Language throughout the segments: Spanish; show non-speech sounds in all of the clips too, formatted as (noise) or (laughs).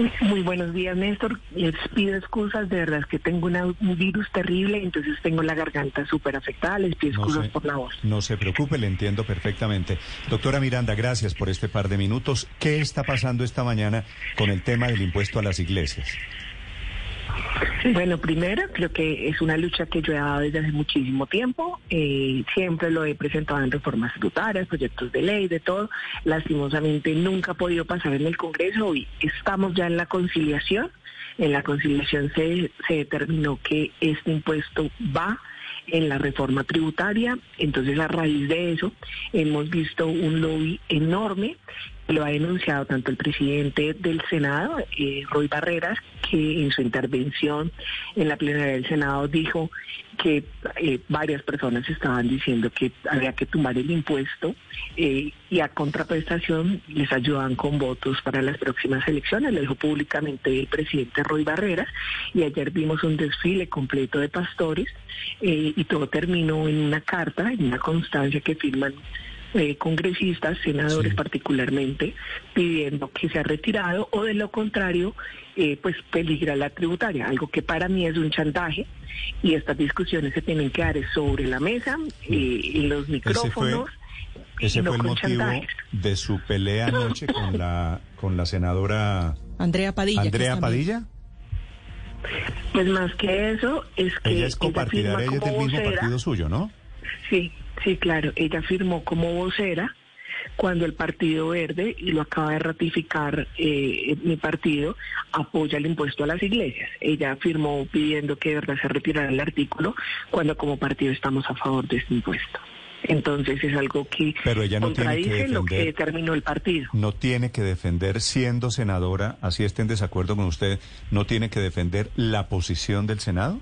(laughs) Muy buenos días, Néstor. Les pido excusas, de verdad es que tengo una- un virus terrible, entonces tengo la garganta súper afectada. Les pido No excusas se, por la voz. no se preocupe, le entiendo perfectamente. Doctora Miranda, gracias por este par de minutos. ¿Qué está pasando esta mañana con el tema del impuesto a las iglesias? Bueno, primero, creo que es una lucha que yo he dado desde hace muchísimo tiempo. Eh, siempre lo he presentado en reformas tributarias, proyectos de ley, de todo. Lastimosamente nunca ha podido pasar en el Congreso y estamos ya en la conciliación. En la conciliación se, se determinó que este impuesto va en la reforma tributaria. Entonces, a raíz de eso, hemos visto un lobby enorme. Lo ha denunciado tanto el presidente del Senado, eh, Roy Barreras, que en su intervención en la plenaria del Senado dijo que eh, varias personas estaban diciendo que había que tumbar el impuesto eh, y a contraprestación les ayudaban con votos para las próximas elecciones. Lo dijo públicamente el presidente Roy Barreras y ayer vimos un desfile completo de pastores y todo terminó en una carta, en una constancia que firman eh, congresistas, senadores Sí. particularmente, pidiendo que sea retirado o de lo contrario, eh, pues peligra la tributaria, algo que para mí es un chantaje y estas discusiones se tienen que dar sobre la mesa, eh, en los micrófonos. y Ese no fue el motivo chantajes. de su pelea anoche con la, con la senadora Andrea Padilla. Andrea Padilla. Pues más que eso, es que Ella es compartidaria, ella es del mismo vocera. partido suyo, ¿no? Sí, sí, claro. Ella firmó como vocera cuando el Partido Verde, y lo acaba de ratificar eh, mi partido, apoya el impuesto a las iglesias. Ella firmó pidiendo que de verdad se retirara el artículo cuando como partido estamos a favor de este impuesto. Entonces es algo que Pero ella no tiene que contradice lo que determinó el partido. No tiene que defender, siendo senadora, así esté en desacuerdo con usted, no tiene que defender la posición del Senado.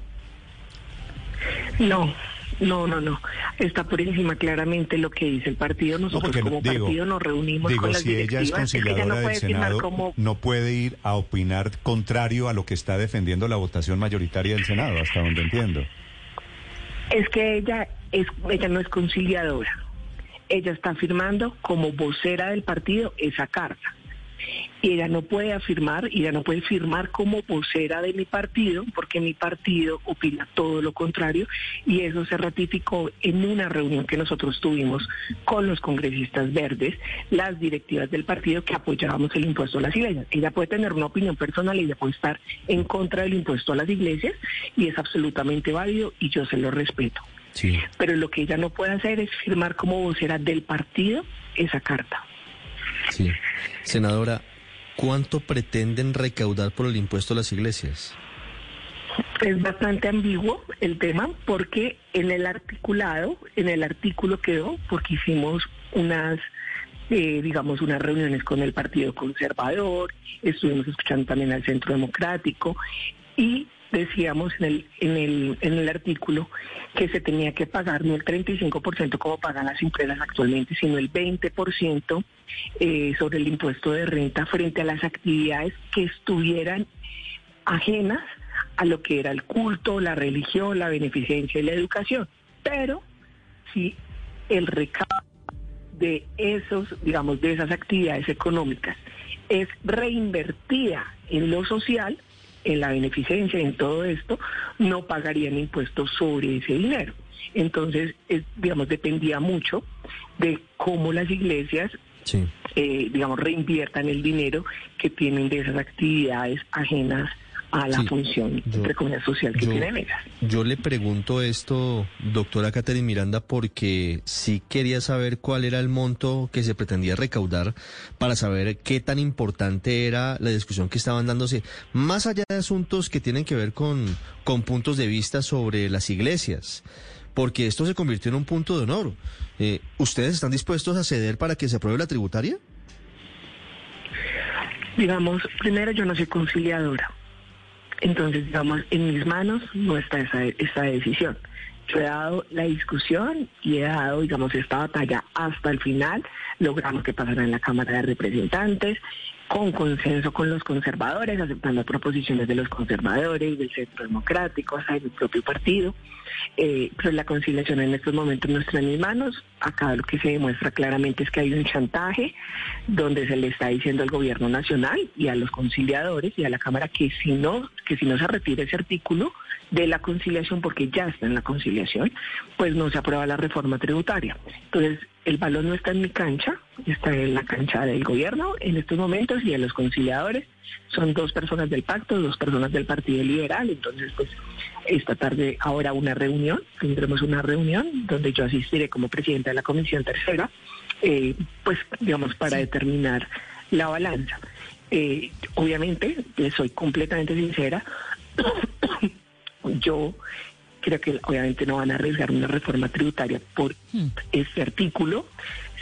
No, no, no, no. Está por encima claramente lo que dice el partido. Nosotros no- como digo- partido nos reunimos Digo, con las si ella es directivas. Es que ella conciliadora no del Senado, como no puede ir a opinar contrario a lo que está defendiendo la votación mayoritaria del Senado, hasta donde entiendo. Es que ella es, ella no es conciliadora. Ella está firmando como vocera del partido esa carta. Ella no puede afirmar, ella no puede firmar como vocera de mi partido, porque mi partido opina todo lo contrario, y eso se ratificó en una reunión que nosotros tuvimos con los congresistas verdes, las directivas del partido que apoyábamos el impuesto a las iglesias. Ella puede tener una opinión personal, ella puede estar en contra del impuesto a las iglesias, y es absolutamente válido, y yo se lo respeto. Sí. Pero lo que ella no puede hacer es firmar como vocera del partido esa carta. Sí. Senadora, ¿cuánto pretenden recaudar por el impuesto a las iglesias? Es bastante ambiguo el tema porque en el articulado, en el artículo quedó, porque hicimos unas, eh, digamos, unas reuniones con el Partido Conservador, estuvimos escuchando también al Centro Democrático y decíamos en el, en el, en el artículo que se tenía que pagar no el 35% como pagan las empresas actualmente, sino el 20% eh, sobre el impuesto de renta frente a las actividades que estuvieran ajenas a lo que era el culto, la religión, la beneficencia y la educación. Pero si el recaudo de esos, digamos, de esas actividades económicas es reinvertida en lo social, en la beneficencia, en todo esto, no pagarían impuestos sobre ese dinero. Entonces, es, digamos, dependía mucho de cómo las iglesias Sí. eh, digamos, reinviertan el dinero que tienen de esas actividades ajenas a la Sí, función, yo- entre comillas, social que yo- tienen ellas. Yo le pregunto esto, doctora Catherine Miranda, porque sí quería saber cuál era el monto que se pretendía recaudar para saber qué tan importante era la discusión que estaban dándose, más allá de asuntos que tienen que ver con, con puntos de vista sobre las iglesias. porque esto se convirtió en un punto de honor. Eh, ¿Ustedes están dispuestos a ceder para que se apruebe la tributaria? Digamos, primero yo no soy conciliadora. Entonces, digamos, en mis manos no está esa, esa decisión. Yo he dado la discusión y he dado, digamos, esta batalla hasta el final. Logramos que pasara en la Cámara de Representantes con consenso con los conservadores, aceptando proposiciones de los conservadores, del centro democrático, hasta del propio partido. Eh, pero la conciliación en estos momentos no está en mis manos. Acá lo que se demuestra claramente es que hay un chantaje donde se le está diciendo al gobierno nacional y a los conciliadores y a la Cámara que si no, que si no se retira ese artículo de la conciliación, porque ya está en la conciliación, pues no se aprueba la reforma tributaria. Entonces, el balón no está en mi cancha, está en la cancha del gobierno en estos momentos y de los conciliadores. Son dos personas del pacto, dos personas del Partido Liberal. Entonces, pues esta tarde ahora una reunión, tendremos una reunión donde yo asistiré como presidenta de la Comisión Tercera, eh, pues digamos para determinar la balanza. Eh, obviamente, le soy completamente sincera, (clears throat) yo creo que obviamente no van a arriesgar una reforma tributaria por este artículo.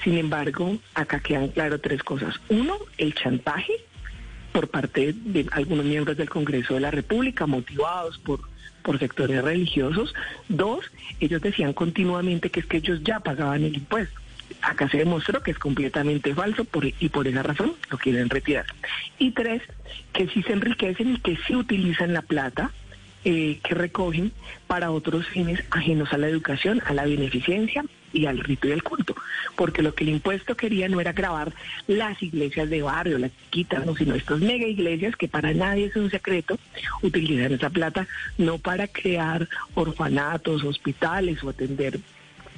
Sin embargo, acá quedan claro tres cosas. Uno, el chantaje por parte de algunos miembros del Congreso de la República, motivados por, por sectores religiosos. Dos, ellos decían continuamente que es que ellos ya pagaban el impuesto. Acá se demostró que es completamente falso por, y por esa razón lo quieren retirar. Y tres, que sí se enriquecen y que sí utilizan la plata eh, que recogen para otros fines ajenos a la educación, a la beneficencia y al rito y al culto. Porque lo que el impuesto quería no era grabar las iglesias de barrio, las chiquitas, no, sino estas mega iglesias que para nadie es un secreto, utilizan esa plata no para crear orfanatos, hospitales o atender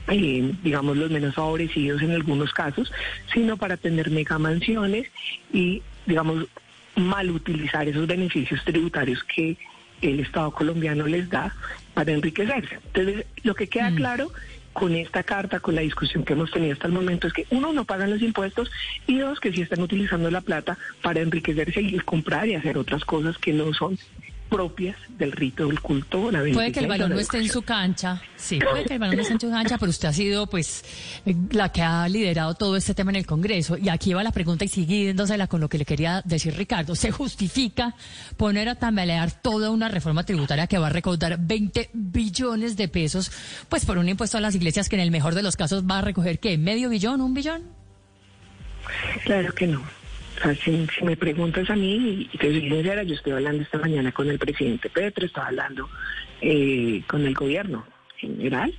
eh, digamos, los menos favorecidos en algunos casos, sino para tener mega mansiones y, digamos, mal utilizar esos beneficios tributarios que el Estado colombiano les da para enriquecerse. Entonces, lo que queda claro con esta carta, con la discusión que hemos tenido hasta el momento, es que uno, no pagan los impuestos y dos, que sí están utilizando la plata para enriquecerse y comprar y hacer otras cosas que no son propias del rito del culto. La puede que el balón no esté en su cancha, sí, puede que el balón no esté en su cancha, pero usted ha sido pues eh, la que ha liderado todo este tema en el Congreso. Y aquí va la pregunta y siguiéndosela con lo que le quería decir Ricardo. ¿Se justifica poner a tambalear toda una reforma tributaria que va a recaudar 20 billones de pesos, pues por un impuesto a las iglesias que en el mejor de los casos va a recoger qué, medio billón, un billón? Claro que no. Si, me preguntas a mí, y te soy sincera, yo estoy hablando esta mañana con el presidente Petro, estaba hablando eh, con el gobierno general,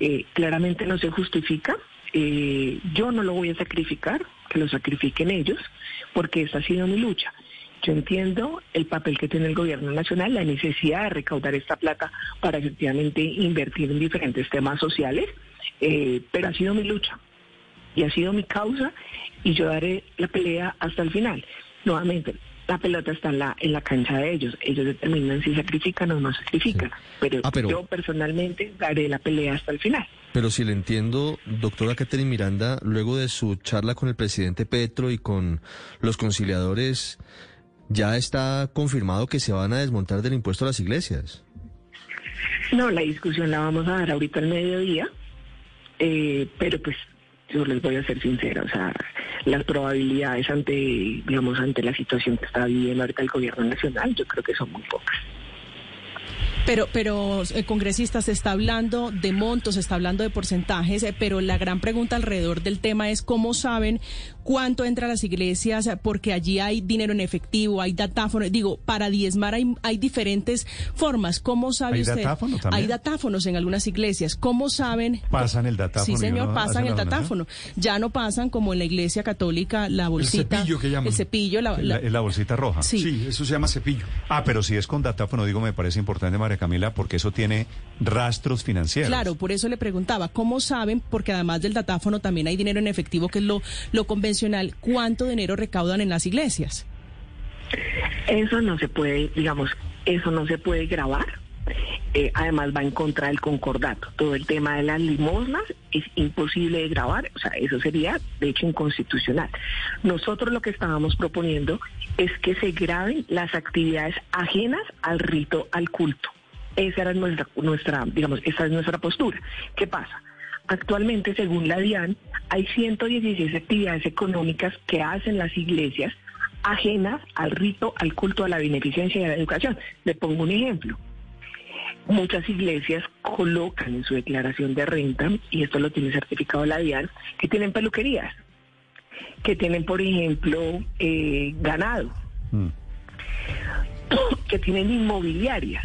eh, claramente no se justifica. Eh, yo no lo voy a sacrificar, que lo sacrifiquen ellos, porque esa ha sido mi lucha. Yo entiendo el papel que tiene el gobierno nacional, la necesidad de recaudar esta plata para efectivamente invertir en diferentes temas sociales, pero ha sido mi lucha y ha sido mi causa y yo daré la pelea hasta el final. Nuevamente, la pelota está en la, en la cancha de ellos. Ellos determinan si sacrifican o no sacrifican. Pero, Ah, pero- yo personalmente daré la pelea hasta el final. Pero si le entiendo, doctora Catherine Miranda, luego de su charla con el presidente Petro y con los conciliadores, ya está confirmado que se van a desmontar del impuesto a las iglesias. No, la discusión la vamos a dar ahorita al mediodía, eh, pero pues les voy a ser sincera, o sea, las probabilidades ante, digamos, ante la situación que está viviendo ahorita el gobierno nacional, yo creo que son muy pocas. Pero, pero eh, congresista, se está hablando de montos, se está hablando de porcentajes, eh, pero la gran pregunta alrededor del tema es cómo saben cuánto entra a las iglesias, porque allí hay dinero en efectivo, hay datáfonos. Digo, para diezmar hay, hay diferentes formas. ¿Cómo sabe ¿Hay usted? datáfono también? Hay datáfonos en algunas iglesias. ¿Cómo saben? Pasan el datáfono. Sí, señor, pasan el donación. datáfono. Ya no pasan como en la iglesia católica la bolsita. cepillo que llaman. El cepillo, la, La, la- la bolsita roja. Sí. Sí, eso se llama cepillo. Ah, pero si es con datáfono, digo, me parece importante, María Camila, porque eso tiene rastros financieros. Claro, por eso le preguntaba, ¿cómo saben? Porque además del datáfono también hay dinero en efectivo, que es lo, lo convencional. ¿Cuánto dinero recaudan en las iglesias? Eso no se puede, digamos, eso no se puede grabar. Eh, además va en contra del concordato. Todo el tema de las limosnas es imposible de grabar, o sea, eso sería de hecho inconstitucional. Nosotros lo que estábamos proponiendo es que se graben las actividades ajenas al rito, al culto. Esa era nuestra, nuestra, digamos, esa es nuestra postura. ¿Qué pasa? Actualmente, según la DIAN, hay 116 actividades económicas que hacen las iglesias ajenas al rito, al culto, a la beneficencia y a la educación. Le pongo un ejemplo. Muchas iglesias colocan en su declaración de renta, y esto lo tiene certificado la DIAN, que tienen peluquerías, que tienen, por ejemplo, eh, ganado, Mm. que tienen inmobiliarias.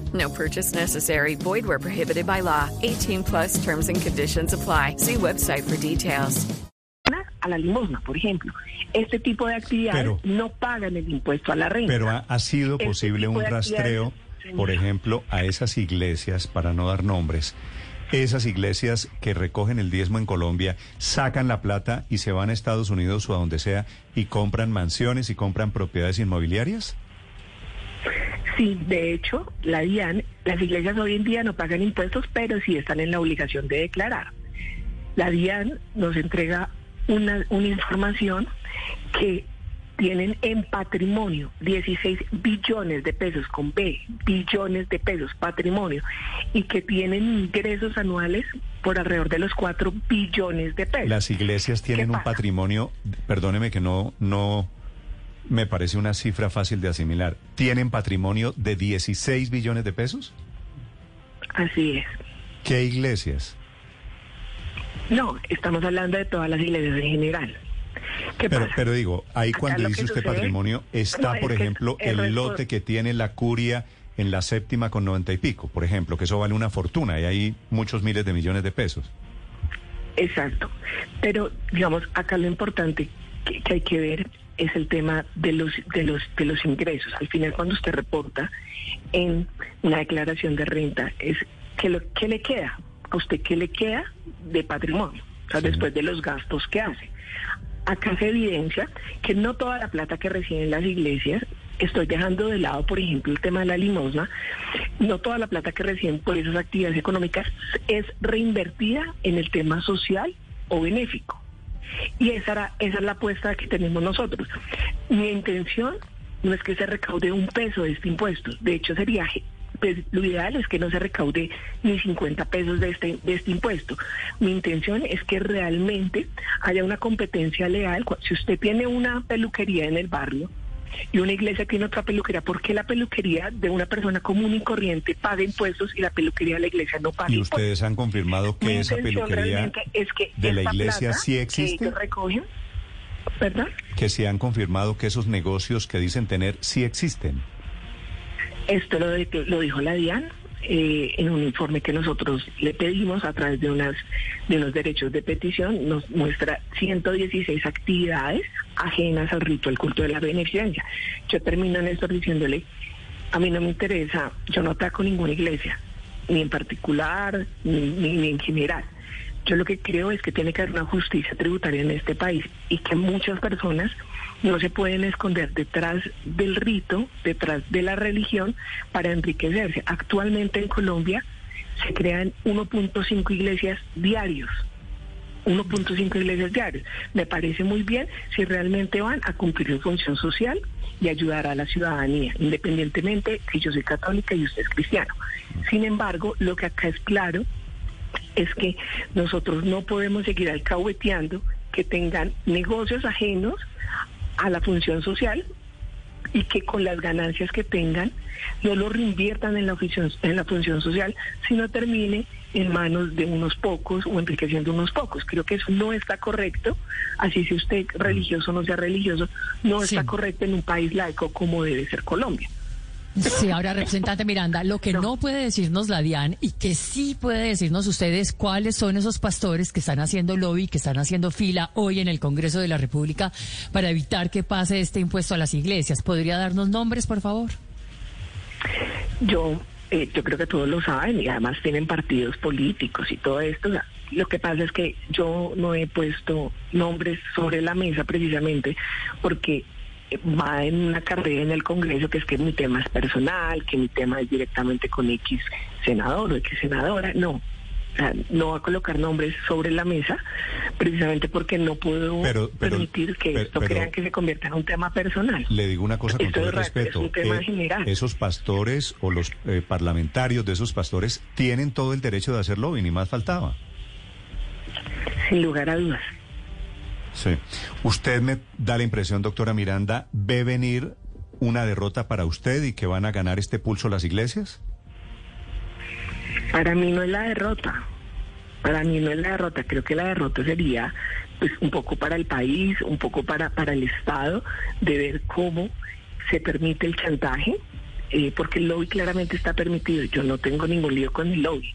No purchase necessary. Void where prohibited by law. 18 plus terms and conditions apply. See website for details. a la limosna, por ejemplo. Este tipo de actividades Pero- no pagan el impuesto a la renta. Pero ha, ha sido Este posible un rastreo, por ejemplo, a esas iglesias, para no dar nombres, esas iglesias que recogen el diezmo en Colombia, sacan la plata y se van a Estados Unidos o a donde sea y compran mansiones y compran propiedades inmobiliarias? Sí, de hecho, la DIAN, las iglesias hoy en día no pagan impuestos, pero sí están en la obligación de declarar. La DIAN nos entrega una, una información que tienen en patrimonio 16 billones de pesos, con B, billones de pesos, patrimonio, y que tienen ingresos anuales por alrededor de los 4 billones de pesos. Las iglesias tienen un patrimonio, perdóneme que no, no me parece una cifra fácil de asimilar. ¿Tienen patrimonio de 16 billones de pesos? Así es. ¿Qué iglesias? No, estamos hablando de todas las iglesias en general. ¿Qué Pero, pasa? pero digo, ahí Acá cuando dice usted sucede- patrimonio, está, No, por ejemplo, el lote que tiene la curia en la séptima con noventa y pico, por ejemplo, que eso vale una fortuna y hay muchos miles de millones de pesos. Exacto. Pero, digamos, acá lo importante que, que hay que ver es el tema de los, de los, de los ingresos. Al final, cuando usted reporta en una declaración de renta, es que lo que le queda, a usted qué le queda de patrimonio, o sea, Sí. después de los gastos que hace. Acá se evidencia que no toda la plata que reciben las iglesias, estoy dejando de lado, por ejemplo, el tema de la limosna, no toda la plata que reciben por esas actividades económicas es reinvertida en el tema social o benéfico. Y esa, era- esa es la apuesta que tenemos nosotros. Mi intención no es que se recaude un peso de este impuesto, de hecho sería... Pues, lo ideal es que no se recaude ni 50 pesos de este, de este impuesto. Mi intención es que realmente haya una competencia leal. Si usted tiene una peluquería en el barrio y una iglesia tiene otra peluquería, ¿por qué la peluquería de una persona común y corriente paga impuestos y la peluquería de la iglesia no paga ¿Y impuestos? ustedes han confirmado Mi que esa peluquería es que de la iglesia sí que existe? ellos recogen, ¿verdad? Que se han confirmado que esos negocios que dicen tener sí existen? Esto lo, de- lo dijo la DIAN eh, en un informe que nosotros le pedimos a través de, unas, de unos derechos de petición. Nos muestra 116 actividades ajenas al rito, al culto de la beneficencia. Yo termino en esto diciéndole, a mí no me interesa, yo no ataco ninguna iglesia, ni en particular, ni, ni- ni en general. Yo lo que creo es que tiene que haber una justicia tributaria en este país y que muchas personas no se pueden esconder detrás del rito, detrás de la religión para enriquecerse. Actualmente en Colombia se crean 1.5 iglesias diarios. 1.5 iglesias diarios. Me parece muy bien si realmente van a cumplir su función social y ayudar a la ciudadanía, independientemente si yo soy católica y usted es cristiano. Sin embargo, lo que acá es claro es que nosotros no podemos seguir alcahueteando que tengan negocios ajenos a la función social y que con las ganancias que tengan no lo reinviertan en la función, en la función social, sino termine en manos de unos pocos o enriqueciendo unos pocos. Creo que eso no está correcto, así si usted religioso o no sea religioso, no Sí. está correcto en un país laico como debe ser Colombia. Sí, ahora, representante Miranda, lo que no. puede decirnos la DIAN y que sí puede decirnos ustedes cuáles son esos pastores que están haciendo lobby, que están haciendo fila hoy en el Congreso de la República para evitar que pase este impuesto a las iglesias. ¿Podría darnos nombres, por favor? Yo eh, yo creo que todos lo saben y además tienen partidos políticos y todo esto. Lo que pasa es que yo no he puesto nombres sobre la mesa precisamente porque va en una carrera en el Congreso que es que mi tema es personal, que mi tema es directamente con X senador o X senadora. No, o sea, no va a colocar nombres sobre la mesa precisamente porque no puedo Pero- pero- permitir que pero- esto crean que se convierta en un tema personal. Le digo una cosa con Esto todo el ra- es respeto. un tema eh, general. esos pastores o los eh, parlamentarios de esos pastores tienen todo el derecho de hacerlo y ni más faltaba. Sin lugar a dudas. Sí. ¿Usted me da la impresión, doctora Miranda, ve venir una derrota para usted y que van a ganar este pulso las iglesias? Para mí no es la derrota. Para mí no es la derrota. Creo que la derrota sería pues un poco para el país, un poco para, para el Estado, de ver cómo se permite el chantaje, eh, porque el lobby claramente está permitido. Yo no tengo ningún lío con el lobby.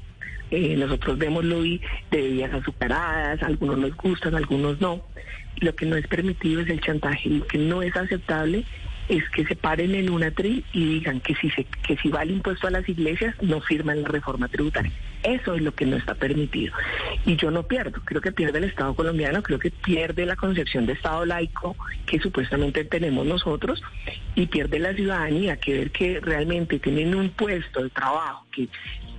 Eh, nosotros vemos lobby de bebidas azucaradas, algunos nos gustan, algunos no. Lo que no es permitido es el chantaje. Lo que no es aceptable es que se paren en un atril y digan que si se, que si va el impuesto a las iglesias no firman la reforma tributaria. Eso es lo que no está permitido. Y yo no pierdo, creo que pierde el Estado colombiano, creo que pierde la concepción de Estado laico que supuestamente tenemos nosotros y pierde la ciudadanía que ver que realmente tienen un puesto de trabajo, que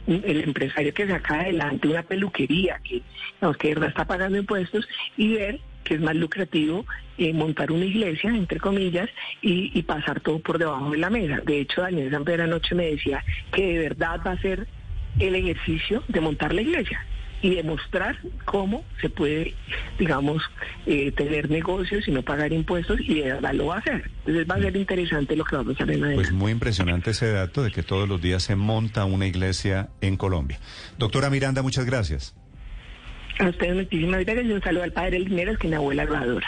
el empresario que saca adelante una peluquería, que, digamos, de verdad está pagando impuestos, y ver que es más lucrativo eh, montar una iglesia, entre comillas, y, y pasar todo por debajo de la mesa. De hecho, Daniel Samper anoche me decía que de verdad va a ser el ejercicio de montar la iglesia y demostrar cómo se puede, digamos, eh, tener negocios y no pagar impuestos, y de verdad lo va a hacer. Entonces va a ser interesante lo que va a pasar en adelante. Pues muy impresionante ese dato de que todos los días se monta una iglesia en Colombia. Doctora Miranda, muchas gracias. A ustedes muchísimas gracias y un saludo al padre Lineros, que es mi abuela grabadora.